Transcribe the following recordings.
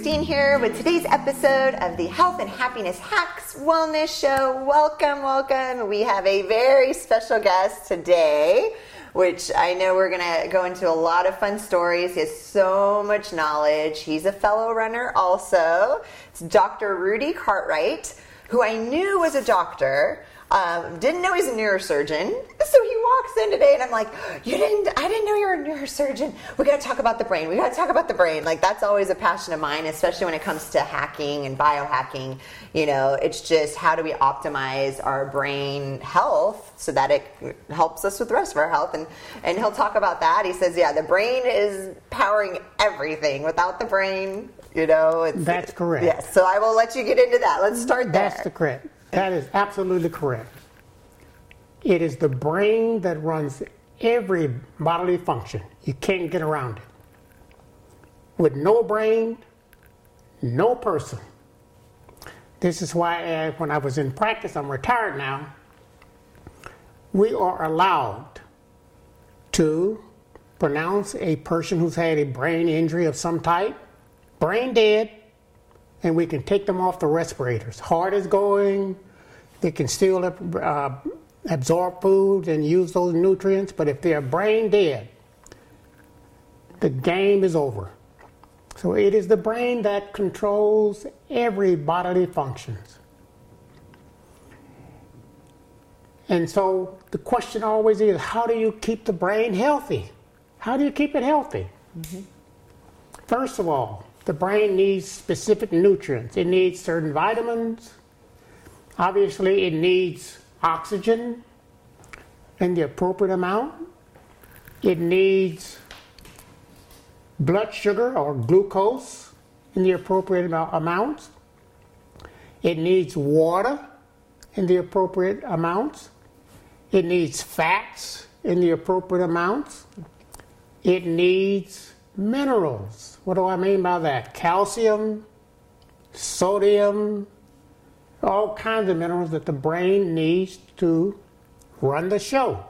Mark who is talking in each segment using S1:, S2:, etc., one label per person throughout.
S1: Christine here with today's episode of the Health and Happiness Hacks Wellness Show. Welcome, welcome. We have a very special guest today, which I know we're going to go into a lot of fun stories. He has so much knowledge. He's a fellow runner also. It's Dr. Rudy Cartwright, who I knew was a doctor. Um, didn't know he's a neurosurgeon. So he walks in today and I'm like, You didn't, I didn't know you were a neurosurgeon. We got to talk about the brain. We got to talk about the brain. Like, that's always a passion of mine, especially when it comes to hacking and biohacking. You know, it's just how do we optimize our brain health so that it helps us with the rest of our health. And, and he'll talk about that. He says, Yeah, the brain is powering everything. Without the brain, you know, it's,
S2: That's correct.
S1: Yes. so I will let you get into that. Let's start there.
S2: That's the correct. That is absolutely correct. It is the brain that runs every bodily function. You can't get around it. With no brain, no person. This is why, uh, when I was in practice, I'm retired now, we are allowed to pronounce a person who's had a brain injury of some type, brain dead, and we can take them off the respirators. Heart is going, they can still uh, absorb food and use those nutrients, but if they're brain dead, the game is over. So it is the brain that controls every bodily functions. And so the question always is how do you keep the brain healthy? How do you keep it healthy? Mm-hmm. First of all, the brain needs specific nutrients. It needs certain vitamins. Obviously, it needs oxygen in the appropriate amount. It needs blood sugar or glucose in the appropriate amounts. It needs water in the appropriate amounts. It needs fats in the appropriate amounts. It needs minerals. What do I mean by that? Calcium, sodium, all kinds of minerals that the brain needs to run the show.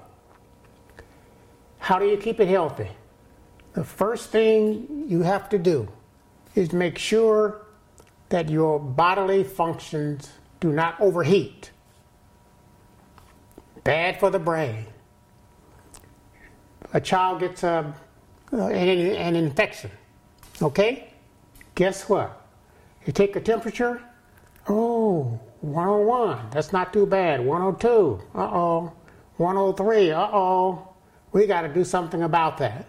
S2: How do you keep it healthy? The first thing you have to do is make sure that your bodily functions do not overheat. Bad for the brain. A child gets a, an, an infection, okay? Guess what? You take a temperature, oh, 101, that's not too bad. 102, uh oh. 103, uh oh, we got to do something about that.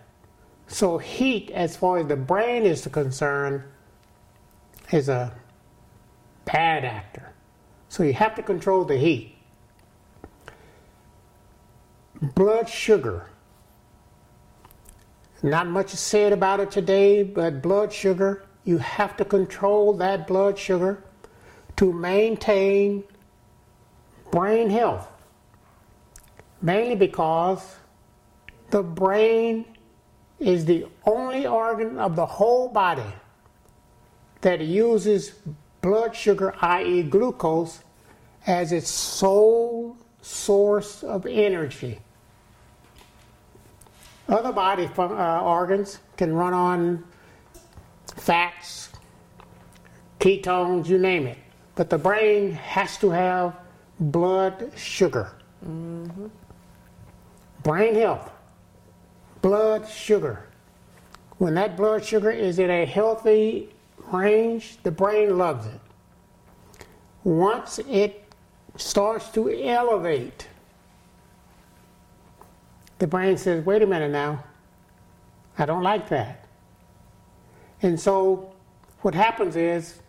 S2: So, heat, as far as the brain is concerned, is a bad actor. So, you have to control the heat. Blood sugar. Not much is said about it today, but blood sugar, you have to control that blood sugar to maintain brain health mainly because the brain is the only organ of the whole body that uses blood sugar, i.e., glucose, as its sole source of energy. Other body uh, organs can run on fats, ketones, you name it. But the brain has to have blood sugar. Mm-hmm brain health, blood sugar. When that blood sugar is in a healthy range, the brain loves it. Once it starts to elevate, the brain says, wait a minute now, I don't like that. And so what happens is,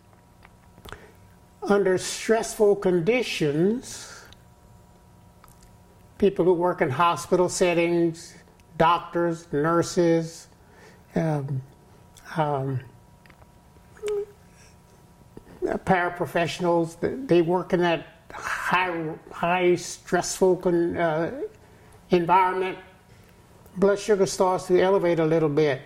S2: under stressful conditions, people who work in hospital settings, doctors, nurses, um, um, paraprofessionals, they work in that high, high stressful con, uh, environment. Blood sugar starts to elevate a little bit.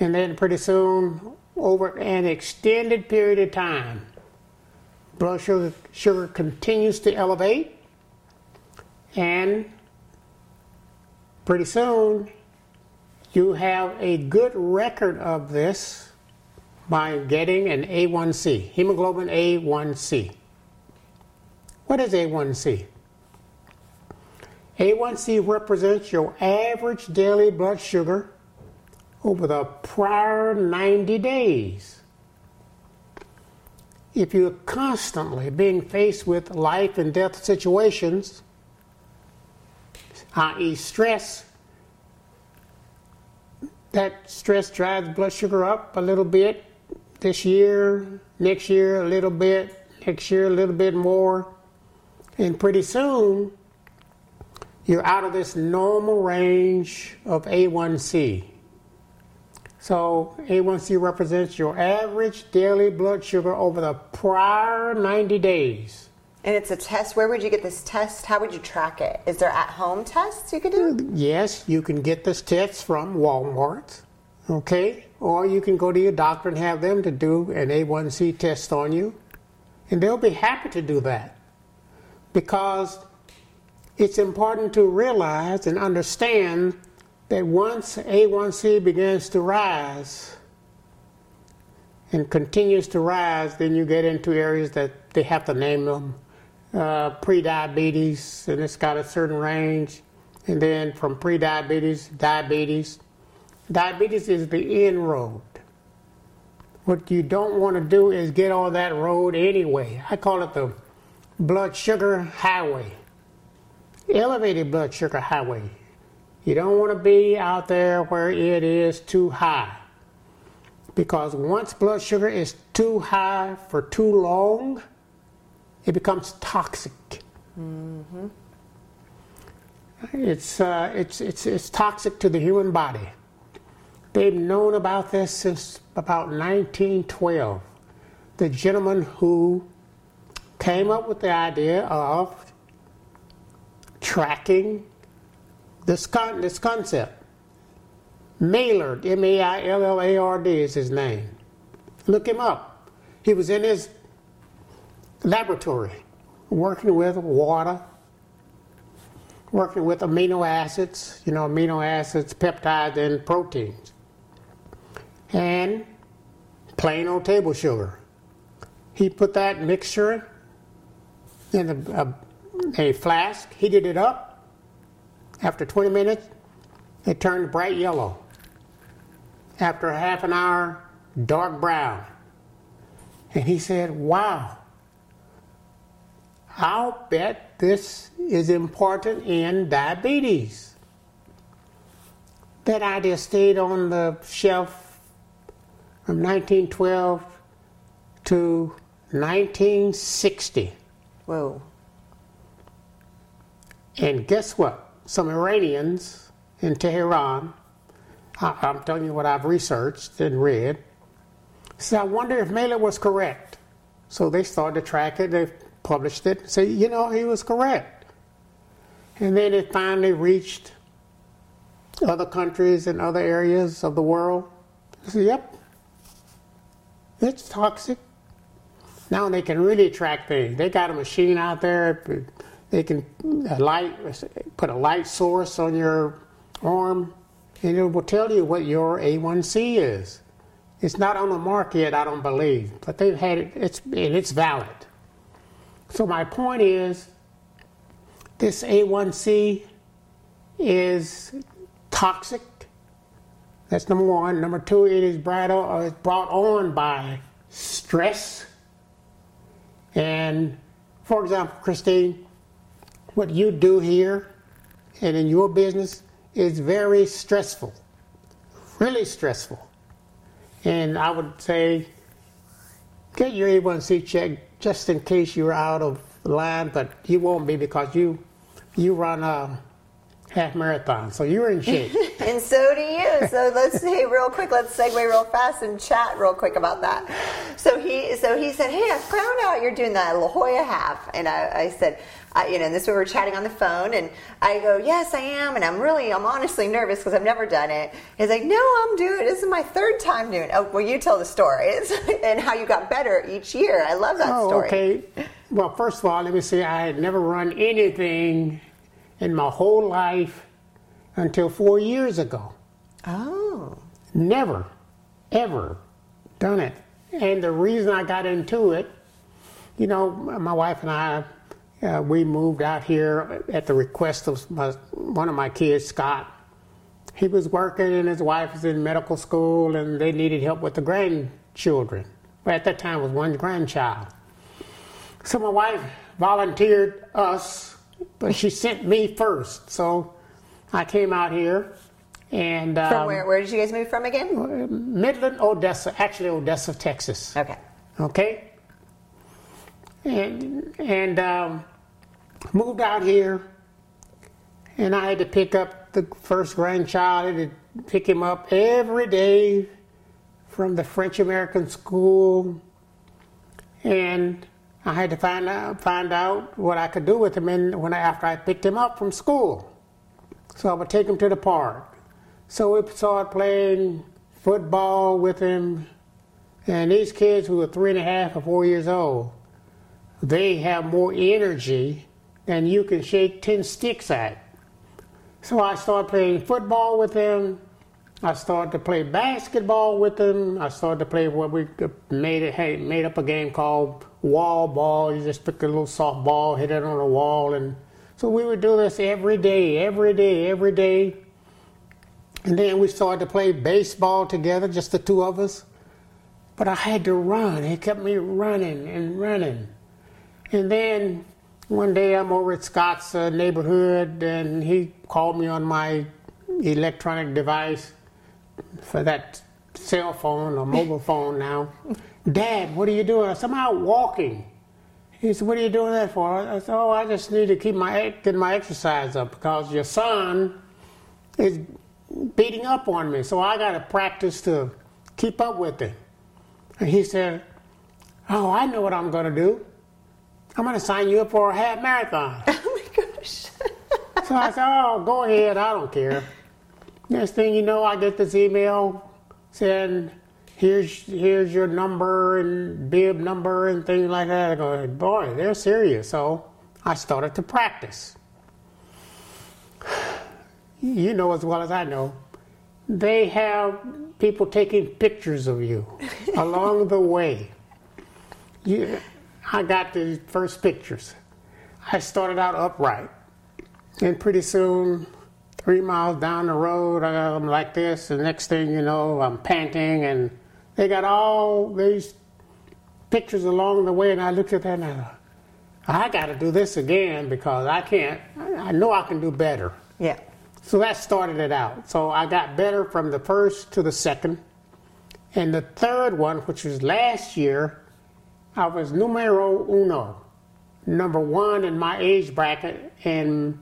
S2: And then pretty soon, over an extended period of time, blood sugar, sugar continues to elevate and pretty soon you have a good record of this by getting an A1C, hemoglobin A1C. What is A1C? A1C represents your average daily blood sugar over the prior 90 days. If you're constantly being faced with life and death situations, i.e., stress, that stress drives blood sugar up a little bit this year, next year a little bit, next year a little bit more, and pretty soon you're out of this normal range of A1C. So A1C represents your average daily blood sugar over the prior 90 days.
S1: And it's a test. Where would you get this test? How would you track it? Is there at home tests you could do?
S2: Yes, you can get this test from Walmart, okay? Or you can go to your doctor and have them to do an A1C test on you. And they'll be happy to do that. Because it's important to realize and understand that once A1C begins to rise and continues to rise, then you get into areas that they have to name them uh, pre-diabetes, and it's got a certain range, and then from pre-diabetes, diabetes. Diabetes is the end road. What you don't want to do is get on that road anyway. I call it the blood sugar highway, elevated blood sugar highway. You don't want to be out there where it is too high. Because once blood sugar is too high for too long, it becomes toxic. Mm-hmm. It's, uh, it's, it's, it's toxic to the human body. They've known about this since about 1912. The gentleman who came up with the idea of tracking this, con- this concept. Maillard, M A I L L A R D is his name. Look him up. He was in his laboratory working with water, working with amino acids, you know, amino acids, peptides, and proteins, and plain old table sugar. He put that mixture in a, a, uh, a flask, heated it up. After 20 minutes, it turned bright yellow. After half an hour, dark brown. And he said, Wow, I'll bet this is important in diabetes. That idea stayed on the shelf from 1912 to 1960.
S1: Whoa.
S2: And guess what? Some Iranians in Tehran, I, am telling you what I've researched and read, said, I wonder if Maillard was correct. So they started to track it. They published it, say, you know, he was correct. And then it finally reached other countries and other areas of the world. Say, yep, it's toxic. Now they can really track things. They got a machine out there. They can a light, put a light source on your arm, and it will tell you what your A1C is. It's not on the market I don't believe, but they've had it. It's and it's valid. So my point is, this A1C is toxic. That's number one. Number two, it is brought uh, brought on by stress. And for example, Christine, what you do here and in your business is very stressful, really stressful. And I would say, get your A1C checked just in case you're out of line, but you won't be because you you run a half marathon, so you're in shape.
S1: and so do you. So let's say real quick. Let's segue real fast and chat real quick about that. So he so he said, "Hey, I found out you're doing the La Jolla half," and I, I said, I, you know, and this we were chatting on the phone, and I go, "Yes, I am," and I'm really, I'm honestly nervous because I've never done it. He's like, "No, I'm doing. This is my third time doing." it. Oh, well, you tell the story and how you got better each year. I love that
S2: oh,
S1: story.
S2: Okay. Well, first of all, let me say I had never run anything in my whole life until four years ago.
S1: Oh.
S2: Never, ever done it. And the reason I got into it, you know, my wife and I, uh, we moved out here at the request of my, one of my kids, Scott. He was working and his wife was in medical school and they needed help with the grandchildren. But at that time it was one grandchild. So my wife volunteered us, but she sent me first. So I came out here and um,
S1: From where? Where did you guys move from again?
S2: Midland, Odessa, actually Odessa, Texas.
S1: Okay.
S2: Okay. And and um, moved out here, and I had to pick up the first grandchild. I had to pick him up every day from the French American school, and I had to find out find out what I could do with him. And when I, after I picked him up from school, so I would take him to the park. So we started playing football with him. And these kids who are three and a half or four years old, they have more energy than you can shake 10 sticks at. So I started playing football with them. I started to play basketball with them. I started to play what we made it hey, made up a game called wall ball. You just pick a little soft ball, hit it on a wall, and so we would do this every day, every day, every day. And then we started to play baseball together, just the two of us. But I had to run. He kept me running and running. And then one day I'm over at Scott's uh, neighborhood, and he called me on my electronic device for that cell phone or mobile phone now. Dad, what are you doing? I said, I'm out walking. He said, What are you doing that for? I said, Oh, I just need to keep my get my exercise up because your son is beating up on me, so I got to practice to keep up with him. And he said, Oh, I know what I'm going to do. I'm going to sign you up for a half marathon.
S1: Oh my gosh.
S2: so I said, Oh, go ahead. I don't care. Next thing you know, I get this email saying, Here's, here's your number and bib number and things like that. I go, boy, they're serious. So I started to practice. You know as well as I know, they have people taking pictures of you along the way. You, I got the first pictures. I started out upright, and pretty soon, three miles down the road, I'm like this, The next thing you know, I'm panting, and they got all these pictures along the way, and I looked at that and I thought, I got to do this again because I can't, I know I can do better.
S1: Yeah.
S2: So that started it out. So I got better from the first to the second. And the third one, which was last year, I was numero uno, number one in my age bracket. And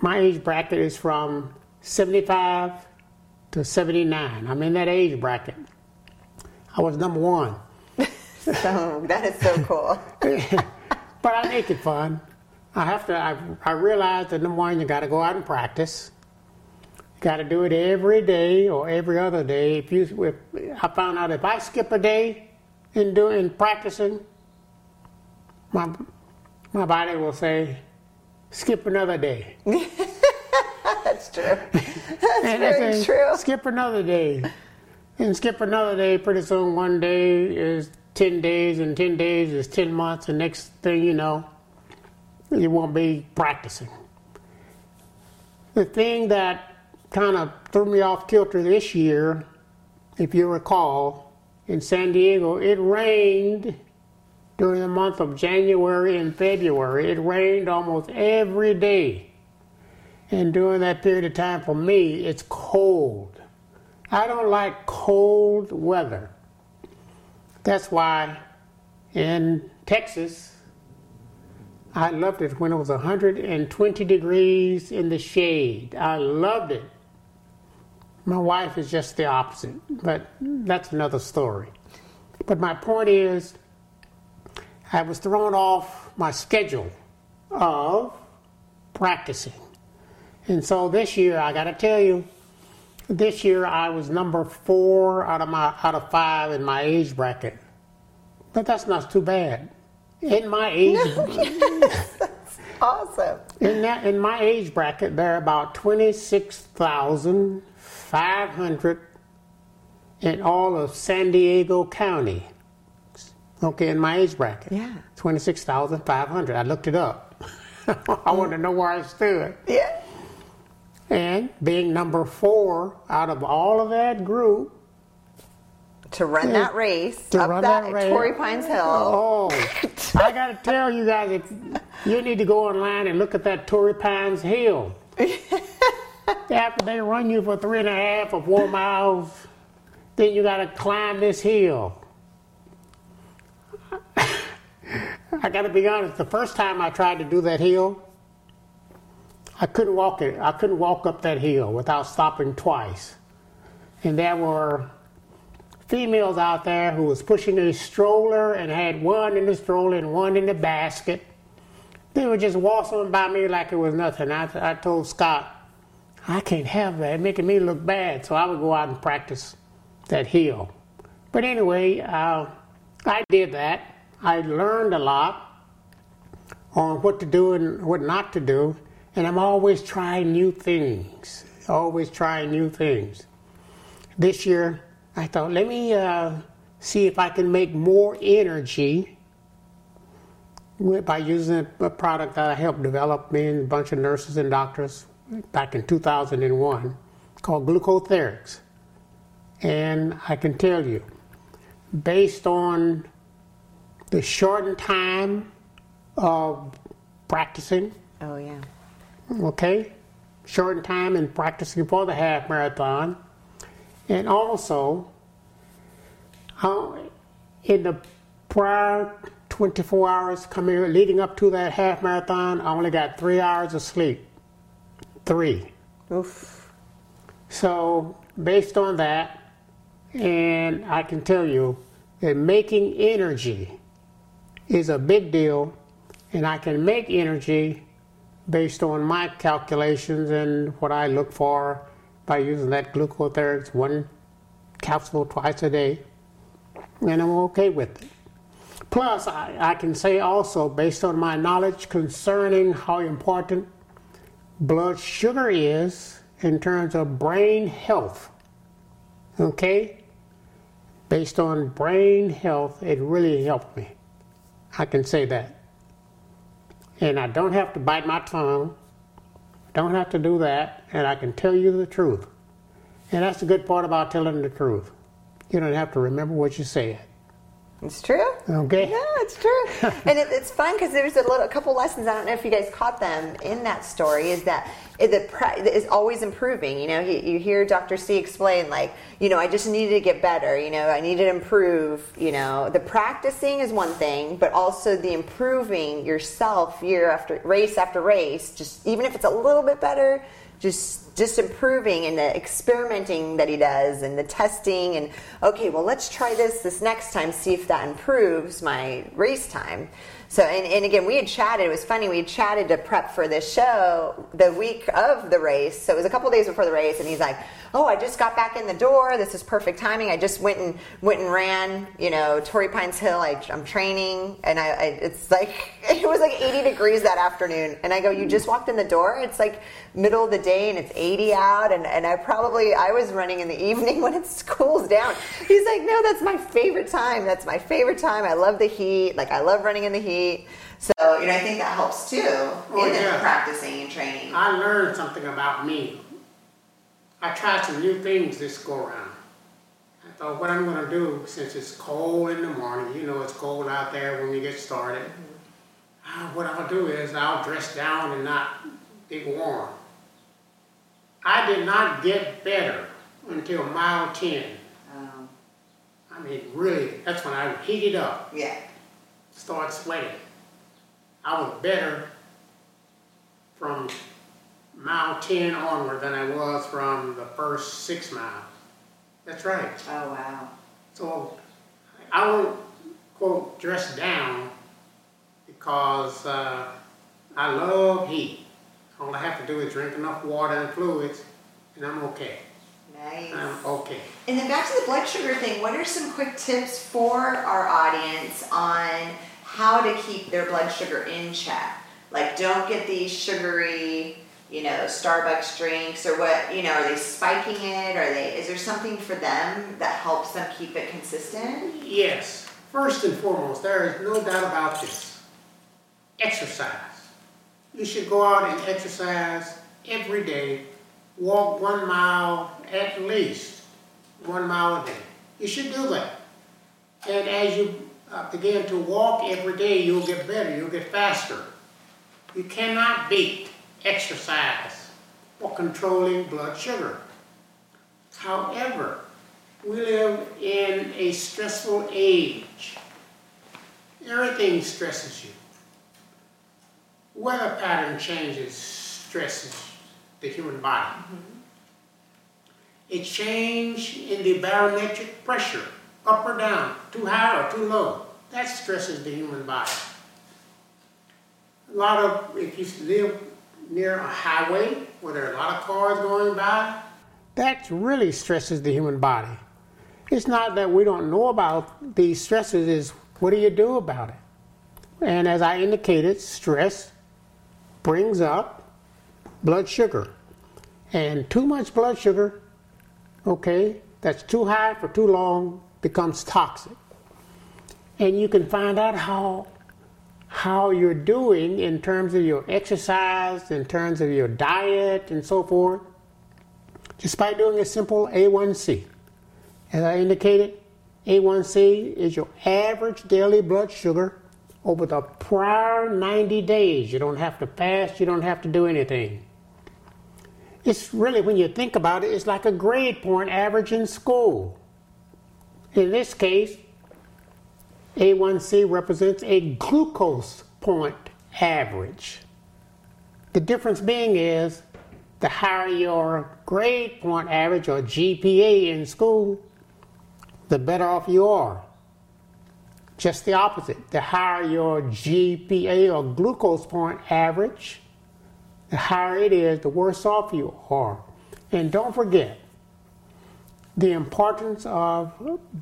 S2: my age bracket is from 75 to 79. I'm in that age bracket. I was number one.
S1: So oh, that is so cool.
S2: but I make it fun. I have to. I, I realize that number one, you got to go out and practice. You got to do it every day or every other day. If you, if, I found out if I skip a day in doing practicing, my my body will say, skip another day.
S1: That's true. That's very
S2: say,
S1: true.
S2: Skip another day. And skip another day, pretty soon one day is 10 days, and 10 days is 10 months, and next thing you know, you won't be practicing. The thing that kind of threw me off kilter this year, if you recall, in San Diego, it rained during the month of January and February. It rained almost every day. And during that period of time, for me, it's cold. I don't like cold weather. That's why in Texas, I loved it when it was 120 degrees in the shade. I loved it. My wife is just the opposite, but that's another story. But my point is, I was thrown off my schedule of practicing. And so this year, I got to tell you, this year I was number four out of my out of five in my age bracket, but that's not too bad. In my age,
S1: Awesome.
S2: in that in my age bracket, there are about twenty six thousand five hundred in all of San Diego County. Okay, in my age bracket.
S1: Yeah.
S2: 26,500. I looked it up. I wanted to know where I stood.
S1: Yeah.
S2: And being number four out of all of that group,
S1: To run mm. that race
S2: To
S1: up
S2: run
S1: that,
S2: that race.
S1: Torrey Pines Hill.
S2: oh, I got to tell you guys, you need to go online and look at that Torrey Pines Hill. After they run you for three and a half or four miles, then you got to climb this hill. I got to be honest. The first time I tried to do that hill, I couldn't walk it. I couldn't walk up that hill without stopping twice. And there were females out there who was pushing a stroller and had one in the stroller and one in the basket. They were just waltzing by me like it was nothing. I, I told Scott, I can't have that, making me look bad. So I would go out and practice that hill. But anyway, uh, I did that. I learned a lot on what to do and what not to do, and I'm always trying new things. Always trying new things. This year, I thought, let me uh, see if I can make more energy by using a product that I helped develop, me and a bunch of nurses and doctors back in 2001 called Glucotherics. And I can tell you, based on the shortened time of practicing,
S1: Oh yeah.
S2: Okay? Shortened time in practicing for the half marathon. And also, how in the prior 24 hours coming leading up to that half marathon, I only got three hours of sleep. Three.
S1: Oof.
S2: So, based on that, and I can tell you that making energy is a big deal, and I can make energy based on my calculations and what I look for by using that glucotherix one capsule twice a day, and I'm okay with it. Plus, I, I can say also, based on my knowledge concerning how important blood sugar is in terms of brain health. Okay? Based on brain health, it really helped me. I can say that. And I don't have to bite my tongue, don't have to do that, and I can tell you the truth. And that's the good part about telling the truth. You don't have to remember what you said.
S1: It's true.
S2: Okay?
S1: Yeah, it's true, and it, it's fun because there's a little, a couple lessons. I don't know if you guys caught them in that story. Is that the is always improving. You know, he, you hear Dr. C explain like, you know, I just needed to get better. You know, I needed to improve. You know, the practicing is one thing, but also the improving yourself year after race after race. Just even if it's a little bit better, just just improving and the experimenting that he does and the testing and okay well let's try this this next time see if that improves my race time. So and, and again we had chatted it was funny we had chatted to prep for this show the week of the race. So it was a couple days before the race and he's like oh i just got back in the door. This is perfect timing. I just went and went and ran you know torrey pines hill. I, i'm training and I, I it's like it was like 80 degrees that afternoon. And i go you just walked in the door? It's like middle of the day and it's 80 out and, and i probably i was running in the evening when it cools down. He's like no that's my favorite time. That's my favorite time. I love the heat. Like i love running in the heat. So you know i think that helps too
S2: Oh,
S1: in
S2: yeah.
S1: practicing and training.
S2: I learned something about me. I tried some new things this go around. I thought what I'm going to do, since it's cold in the morning, you know it's cold out there when we get started. uh, what I'll do is I'll dress down and not get warm. I did not get better until mile 10.
S1: um,
S2: I mean, really, that's when I heated up,
S1: yeah
S2: started sweating. I was better from mile 10 onward than I was from the first six miles. That's right.
S1: oh wow
S2: So I won't quote dress down because uh, I love heat. All I have to do is drink enough water and fluids, and I'm okay.
S1: nice
S2: I'm okay.
S1: And then back to the blood sugar thing, what are some quick tips for our audience on how to keep their blood sugar in check? Like, don't get these sugary, you know, Starbucks drinks or what, you know, are they spiking it? Are they, is there something for them that helps them keep it consistent?
S2: Yes. First and foremost, there is no doubt about this. Exercise. You should go out and exercise every day. Walk one mile at least, one mile a day. You should do that. And as you uh, begin to walk every day, you'll get better, you'll get faster. You cannot beat exercise for controlling blood sugar. However, we live in a stressful age. Everything stresses you. Weather pattern changes stresses the human body. Mm-hmm. A change in the barometric pressure, up or down, too high or too low, that stresses the human body. A lot of, if you live near a highway where there are a lot of cars going by, that really stresses the human body. It's not that we don't know about these stresses, is what do you do about it? And as I indicated, stress brings up blood sugar. And too much blood sugar, okay, that's too high for too long, becomes toxic. And you can find out how how you're doing in terms of your exercise, in terms of your diet, and so forth, just by doing a simple A1C. As I indicated, A1C is your average daily blood sugar over the prior 90 days. You don't have to fast, you don't have to do anything. It's really, when you think about it, it's like a grade point average in school. In this case, a1C represents a glucose point average. The difference being is the higher your grade point average or GPA in school, the better off you are. Just the opposite. The higher your GPA or glucose point average, the higher it is, the worse off you are. And don't forget the importance of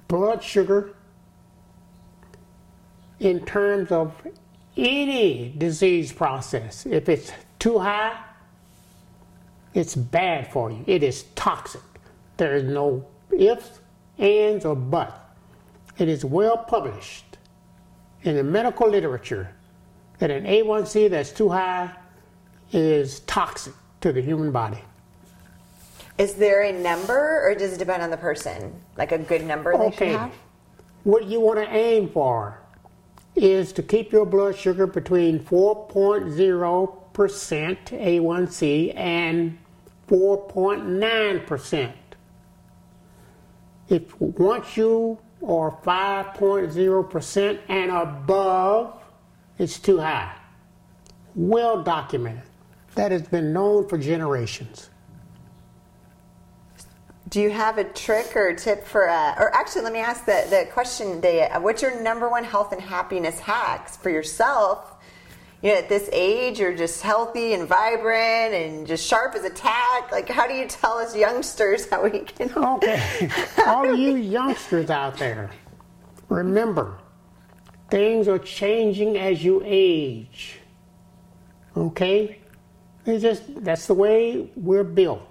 S2: blood sugar in terms of any disease process. If it's too high, it's bad for you. It is toxic. There is no ifs, ands, or buts. It is well published in the medical literature that an A1C that's too high is toxic to the human body.
S1: Is there a number, or does it depend on the person? Like a good number they okay. should have?
S2: What you want to aim for is to keep your blood sugar between 4.0% A1C and 4.9%. If once you are 5.0% and above, it's too high. Well documented. That has been known for generations.
S1: Do you have a trick or tip for, uh, or actually, let me ask the, the question, uh, what's your number one health and happiness hacks for yourself? You know, at this age, you're just healthy and vibrant and just sharp as a tack. Like, how do you tell us youngsters how we can?
S2: Okay, all you youngsters out there, remember, things are changing as you age. Okay, it's just that's the way we're built.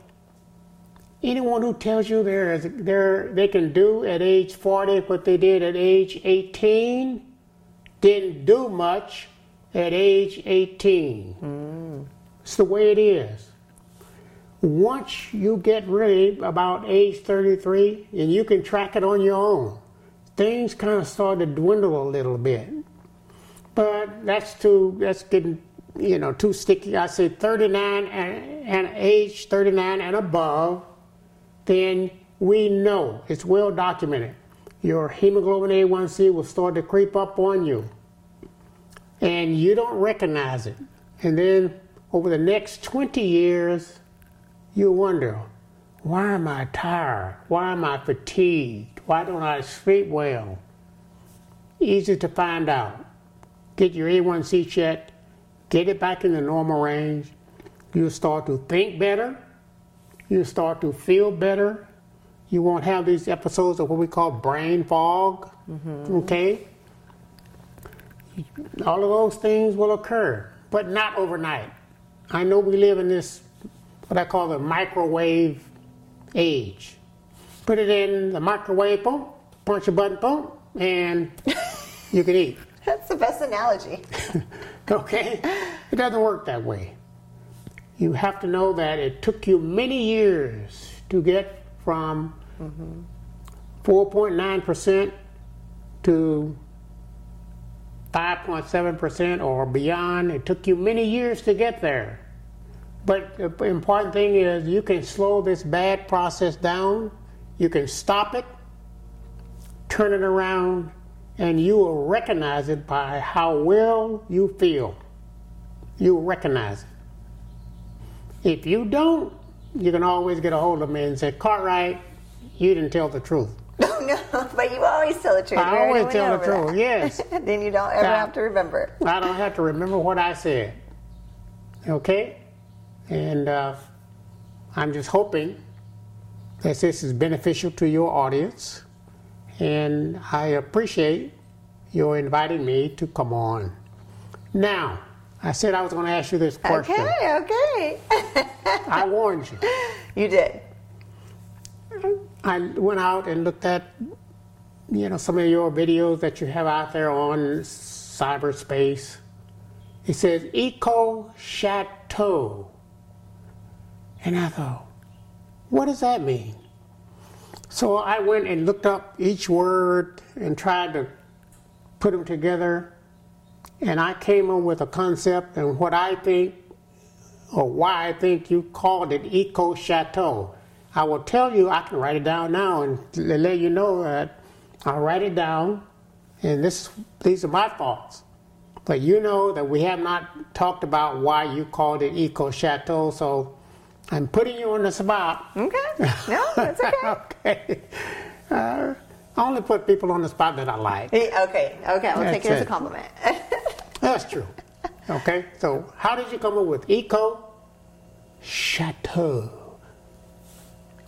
S2: Anyone who tells you they can do at age 40 what they did at age 18 didn't do much at age 18. Mm. It's the way it is. Once you get really about age 33 and you can track it on your own, things kind of start to dwindle a little bit. But that's too, that's getting, you know, too sticky. I say 39 and, and age 39 and above then we know it's well documented. Your hemoglobin A1C will start to creep up on you, and you don't recognize it. And then over the next 20 years, you wonder, why am I tired? Why am I fatigued? Why don't I sleep well? Easy to find out. Get your A1C checked, get it back in the normal range. You'll start to think better you start to feel better. You won't have these episodes of what we call brain fog. Mm-hmm. Okay? All of those things will occur, but not overnight. I know we live in this what I call the microwave age. Put it in the microwave, boom, punch a button, boom, and you can eat.
S1: That's the best analogy.
S2: Okay? It doesn't work that way. You have to know that it took you many years to get from 4.9% to 5.7% or beyond. It took you many years to get there. But the important thing is you can slow this bad process down, you can stop it, turn it around, and you will recognize it by how well you feel. You'll recognize it. If you don't, you can always get a hold of me and say, Cartwright, you didn't tell the truth.
S1: No, but you always tell the truth.
S2: I always tell the truth,
S1: that.
S2: yes.
S1: then you don't ever
S2: Yeah.
S1: have to remember.
S2: I don't have to remember what I said. Okay? And uh, I'm just hoping that this is beneficial to your audience. And I appreciate your inviting me to come on. Now, I said I was going to ask you this question.
S1: Okay, okay.
S2: I warned you.
S1: you did.
S2: I went out and looked at, you know, some of your videos that you have out there on cyberspace. It says Eco Chateau. And I thought, what does that mean? So I went and looked up each word and tried to put them together. And I came up with a concept and what I think, or why I think you called it Eco Chateau. I will tell you, I can write it down now and let you know that I'll write it down, and this these are my thoughts. But you know that we have not talked about why you called it Eco Chateau, so I'm putting you on the spot.
S1: Okay. No, that's okay.
S2: okay. Uh, I only put people on the spot that I like.
S1: Eh, okay, okay. I'll take
S2: That's
S1: it as a compliment.
S2: That's true. Okay, so how did you come up with Eco Chateau?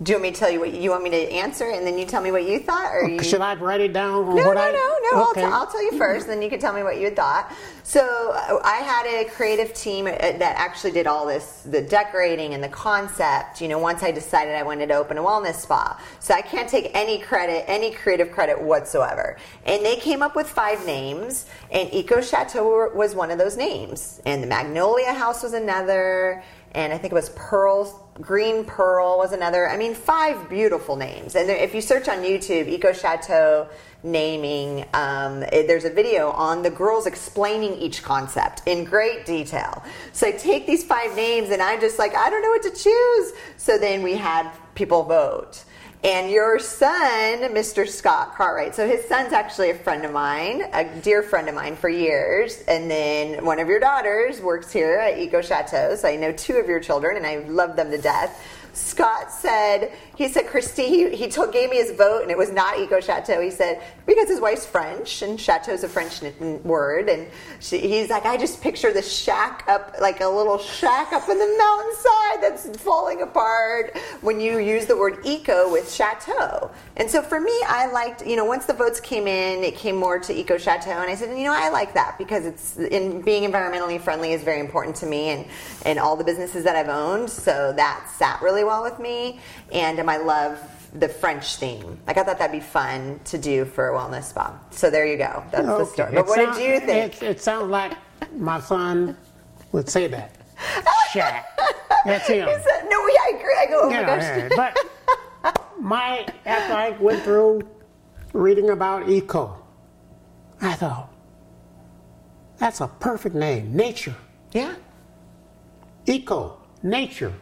S1: Do you want me to tell you what you want me to answer, and then you tell me what you thought, or you?
S2: Should I write it down
S1: No,
S2: what
S1: no,
S2: I?
S1: no, no.
S2: Okay.
S1: I'll, t- I'll tell you first, then you can tell me what you thought. So uh, I had a creative team uh, that actually did all this, the decorating and the concept. You know, once I decided I wanted to open a wellness spa, so I can't take any credit, any creative credit whatsoever. And they came up with five names, and Eco Chateau was one of those names, and the Magnolia House was another and I think it was Pearl, Green Pearl was another. I mean, five beautiful names. And if you search on YouTube, Eco Chateau naming, um, there's a video on the girls explaining each concept in great detail. So I take these five names and I'm just like, I don't know what to choose. So then we had people vote. And your son, Mr. Scott Cartwright, so his son's actually a friend of mine, a dear friend of mine for years. And then one of your daughters works here at Eco Chateau, so I know two of your children and I love them to death. Scott said, he said, Christy, he, he told, gave me his vote and it was not Eco Chateau. He said, because his wife's French and Chateau's a French word. And she, he's like, I just picture the shack up, like a little shack up in the mountainside that's falling apart when you use the word eco with Chateau. And so for me, I liked, you know, once the votes came in, it came more to Eco Chateau. And I said, you know, I like that because it's in being environmentally friendly is very important to me and, and all the businesses that I've owned. So that sat really well with me. And um, I love the French theme. Like I thought that'd be fun to do for a wellness spa. So there you go. That's the story. But
S2: It
S1: what
S2: sound-
S1: did you think?
S2: It, it sounds like my son would say that. Shack. That's him.
S1: Said, no, yeah, I agree. I go, oh my
S2: Yeah,
S1: gosh.
S2: yeah, but my after I went through reading about eco, I thought that's a perfect name. Nature,
S1: yeah.
S2: eco, nature,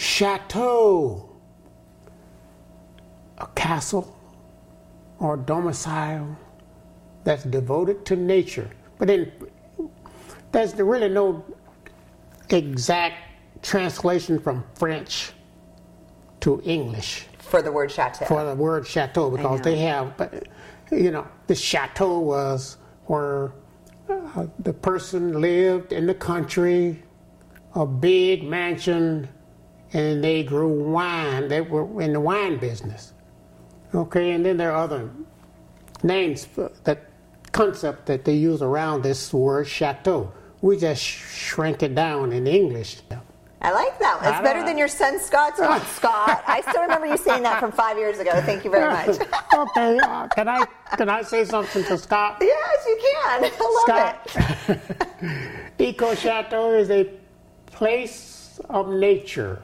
S2: chateau, a castle or domicile that's devoted to nature. But then there's really no exact translation from French to English
S1: For the word chateau.
S2: for the word chateau because they have, but you know, the chateau was where uh, the person lived in the country, a big mansion, and they grew wine. They were in the wine business. Okay, and then there are other names for that concept that they use around this word chateau. We just shrank it down in English.
S1: I like that. One. It's better than your son Scott's one, Scott. I still remember you saying that from five years ago. Thank you very much.
S2: okay, uh, can I can I say something to Scott?
S1: yes, you can. I love it.
S2: Scott, Eco Chateau is a place of nature.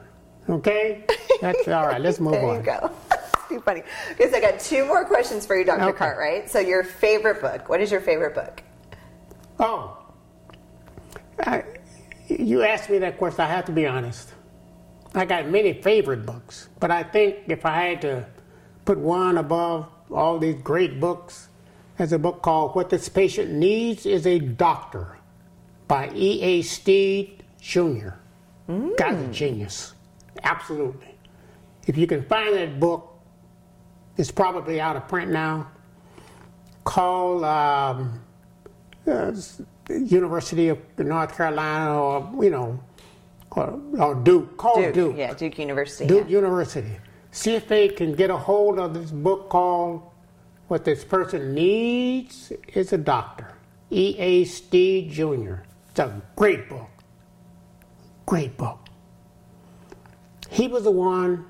S2: Okay, that's all right. Let's move
S1: There
S2: on.
S1: you go. Too funny. Because I got two more questions for you, Dr.
S2: Okay.
S1: Cartwright. So, your favorite book. What is your favorite book?
S2: Oh, I, you asked me that question. I have to be honest. I got many favorite books, but I think if I had to put one above all these great books, there's a book called "What This Patient Needs Is a Doctor" by E. A. Stead Jr. Guy's a mm. genius, absolutely. If you can find that book, it's probably out of print now. Call Um, uh, University of North Carolina or, you know, or, or Duke, call
S1: Duke.
S2: Duke.
S1: Yeah, Duke University.
S2: Duke
S1: yeah.
S2: University. See if they can get a hold of this book called What This Person Needs is a Doctor. E.A. Stead Jr. It's a great book. Great book. He was the one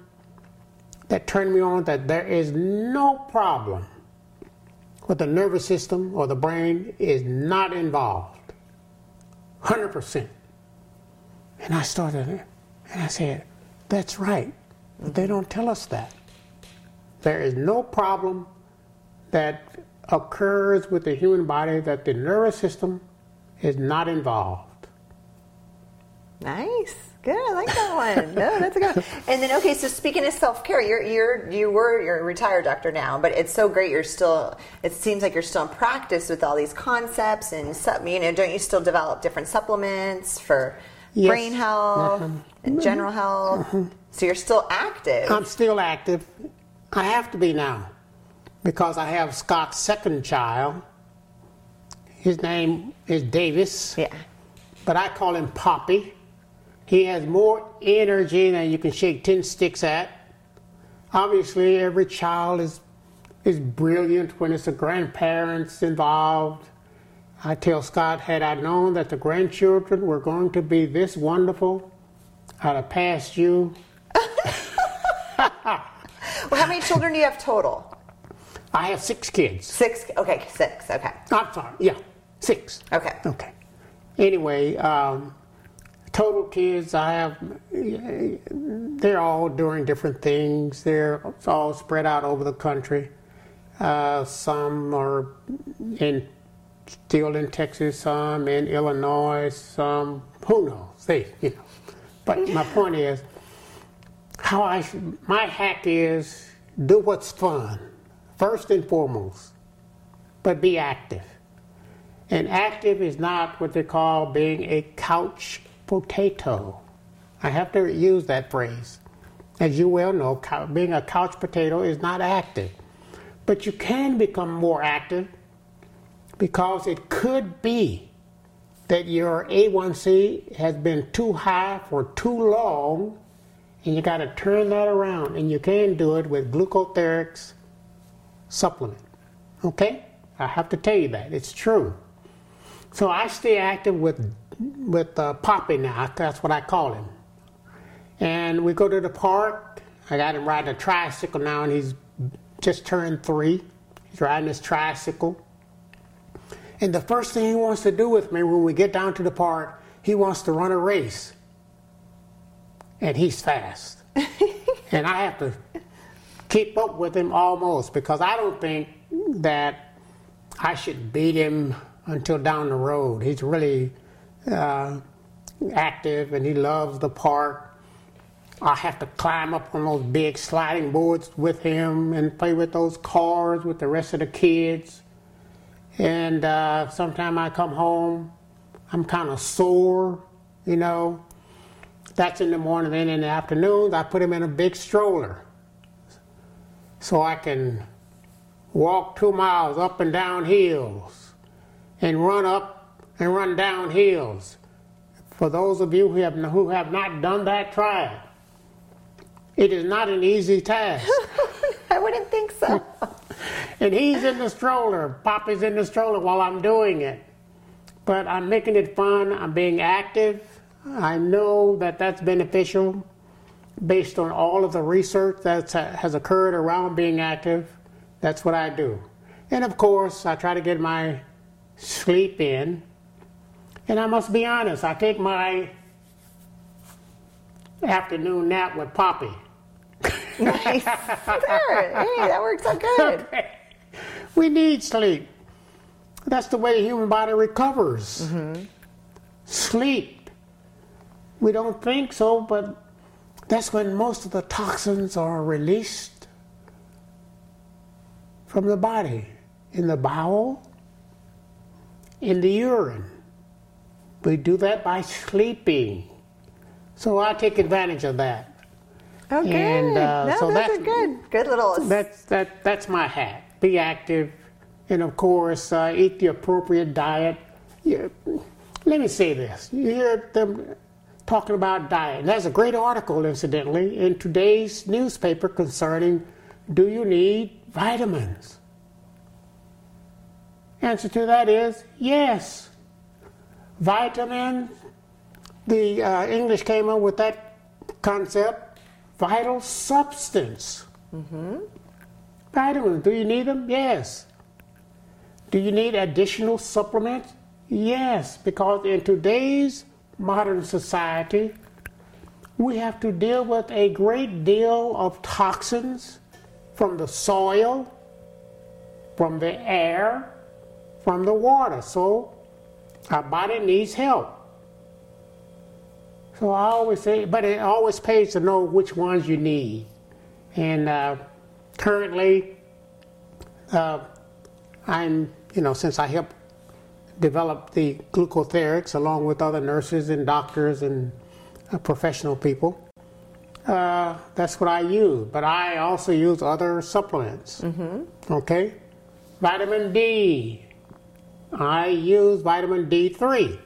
S2: that turned me on that there is no problem with the nervous system or the brain is not involved. 100%. And I started, and I said, that's right. But they don't tell us that. There is no problem that occurs with the human body that the nervous system is not involved.
S1: Nice. Good. I like that one. No, that's a good one. And then, okay, so speaking of self care, you're, you're, you were, you're a retired doctor now, but it's so great you're still, it seems like you're still in practice with all these concepts and, you know, don't you still develop different supplements for
S2: Yes.
S1: brain health uh-huh. and mm-hmm. general health? Uh-huh. So you're still active.
S2: I'm still active. I have to be now because I have Scott's second child. His name is Davis.
S1: yeah.
S2: but I call him Poppy. He has more energy than you can shake 10 sticks at. Obviously, every child is, is brilliant when it's the grandparents involved. I tell Scott, had I known that the grandchildren were going to be this wonderful, I'd have passed you.
S1: Well, how many children do you have total?
S2: I have six kids.
S1: Six. Okay, six. Okay.
S2: I'm sorry, yeah, six.
S1: Okay.
S2: Okay. Anyway, um, total kids I have, they're all doing different things. They're all spread out over the country. Uh, some are in still in Texas, some in Illinois, some who knows? They, you know. But my point is, how I my hack is do what's fun first and foremost, but be active. And active is not what they call being a couch potato. I have to use that phrase. As you well know, being a couch potato is not active. But you can become more active because it could be that your A1C has been too high for too long and you got to turn that around. And you can do it with GlucoTherex supplement. Okay? I have to tell you that. It's true. So I stay active with with uh, Poppy now. That's what I call him. And we go to the park. I got him riding a tricycle now, and he's just turned three. He's riding his tricycle. And the first thing he wants to do with me when we get down to the park, he wants to run a race. And he's fast. and I have to keep up with him almost because I don't think that I should beat him until down the road. He's really uh, active and he loves the park. I have to climb up on those big sliding boards with him and play with those cars with the rest of the kids. And uh, sometime I come home, I'm kind of sore, you know. That's in the morning. Then in the afternoons, I put him in a big stroller so I can walk two miles up and down hills and run up and run down hills. For those of you who have, who have not done that, try it. It is not an easy task.
S1: I wouldn't think so.
S2: and he's in the stroller, Poppy's in the stroller while I'm doing it. But I'm making it fun, I'm being active, I know that that's beneficial based on all of the research that has occurred around being active. That's what I do. And of course, I try to get my sleep in. And I must be honest, I take my afternoon nap with Poppy.
S1: nice. There. Hey, that works out good. Okay.
S2: We need sleep. That's the way the human body recovers. Mm-hmm. Sleep. We don't think so, but that's when most of the toxins are released from the body in the bowel, in the urine. We do that by sleeping. So I take advantage of that.
S1: Okay. And uh, no, so that's, good. Good little.
S2: That's that. That's my hat. Be active and of course uh, eat the appropriate diet. You, let me say this: you hear them talking about diet. And there's a great article, incidentally, in today's newspaper concerning do you need vitamins? Answer to that is yes. Vitamins. The uh, English came up with that concept, vital substance. Mm-hmm. Vitamins. Do you need them? Yes. Do you need additional supplements? Yes, because in today's modern society, we have to deal with a great deal of toxins from the soil, from the air, from the water. So our body needs help. So I always say, but it always pays to know which ones you need. And uh, currently, uh, I'm, you know, since I help develop the GlucoTherex along with other nurses and doctors and uh, professional people, uh, that's what I use. But I also use other supplements. Mm-hmm. Okay? Vitamin D. I use vitamin D3.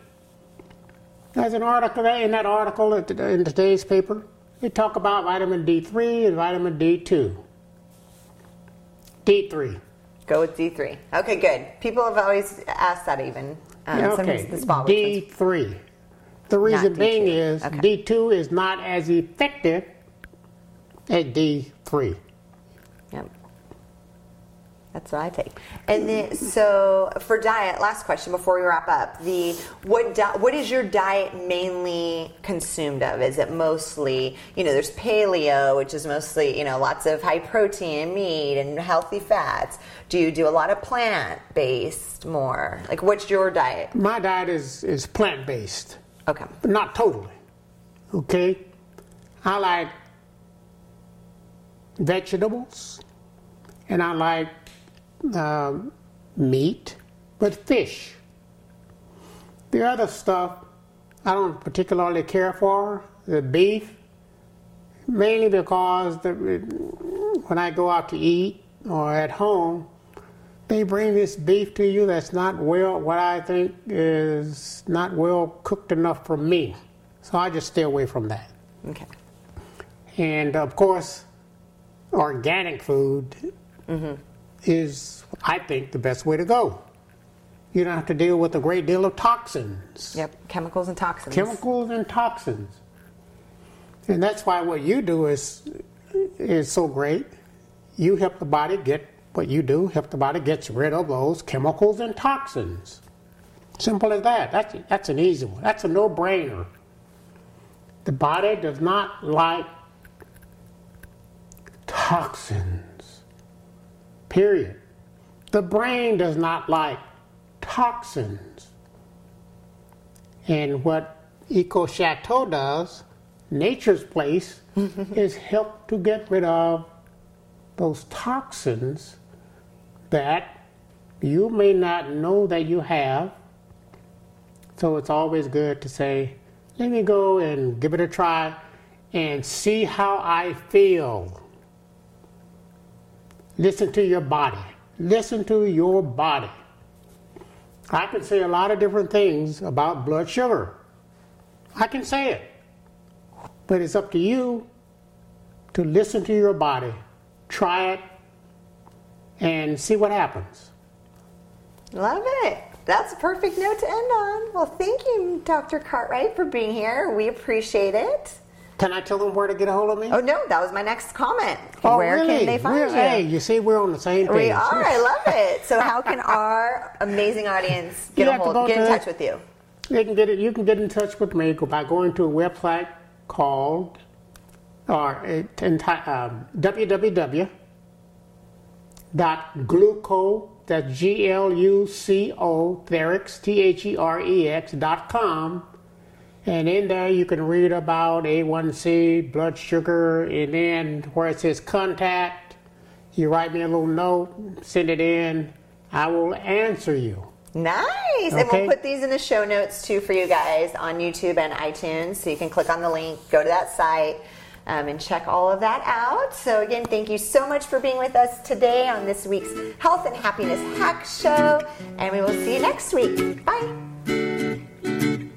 S2: There's an article in that article in today's paper. They talk about vitamin D3 and vitamin D2. D3.
S1: Go with D3. Okay, good. People have always asked that even.
S2: Um, yeah, okay. D3. The reason being is okay. D2 is not as effective as D3.
S1: Yep. That's what I take. And then, so for diet, last question before we wrap up: the what di- what is your diet mainly consumed of? Is it mostly you know there's paleo, which is mostly you know lots of high protein meat and healthy fats. Do you do a lot of plant based more? Like what's your diet?
S2: My diet is is plant based.
S1: Okay,
S2: but not totally. Okay, I like vegetables, and I like uh, meat, but fish. The other stuff I don't particularly care for, the beef, mainly because the, when I go out to eat or at home, they bring this beef to you that's not well, what I think is not well cooked enough for me. So I just stay away from that.
S1: Okay.
S2: And of course, organic food mm-hmm is, I think, the best way to go. You don't have to deal with a great deal of toxins.
S1: Yep, chemicals and toxins.
S2: Chemicals and toxins. And that's why what you do is is so great. You help the body get what you do, help the body get rid of those chemicals and toxins. Simple as that. That's that's an easy one. That's a no-brainer. The body does not like toxins. Period. The brain does not like toxins. And what Eco Chateau does, nature's place, is help to get rid of those toxins that you may not know that you have. So it's always good to say, let me go and give it a try and see how I feel. Listen to your body. Listen to your body. I can say a lot of different things about blood sugar. I can say it. But it's up to you to listen to your body, try it, and see what happens.
S1: Love it. That's a perfect note to end on. Well, thank you, Dr. Cartwright, for being here. We appreciate it.
S2: Can I tell them where to get a hold of me?
S1: Oh no, that was my next comment.
S2: Oh,
S1: Where
S2: really?
S1: can they find
S2: We're-
S1: you?
S2: Hey, you see, we're on the same page.
S1: We are. I love it. So, how can our amazing audience get
S2: You
S1: a hold, get in
S2: to-
S1: touch with you?
S2: They can get it. You can get in touch with me by going to a website called or enti- um, www dot gluco that's G L U C O Therex T H E R E X dot com. And in there you can read about A1C, blood sugar, and then where it says contact, you write me a little note, send it in. I will answer you.
S1: Nice. And we'll put these in the show notes too for you guys on YouTube and iTunes. So you can click on the link, go to that site, um, and check all of that out. So, again, thank you so much for being with us today on this week's Health and Happiness Hack Show. And we will see you next week. Bye.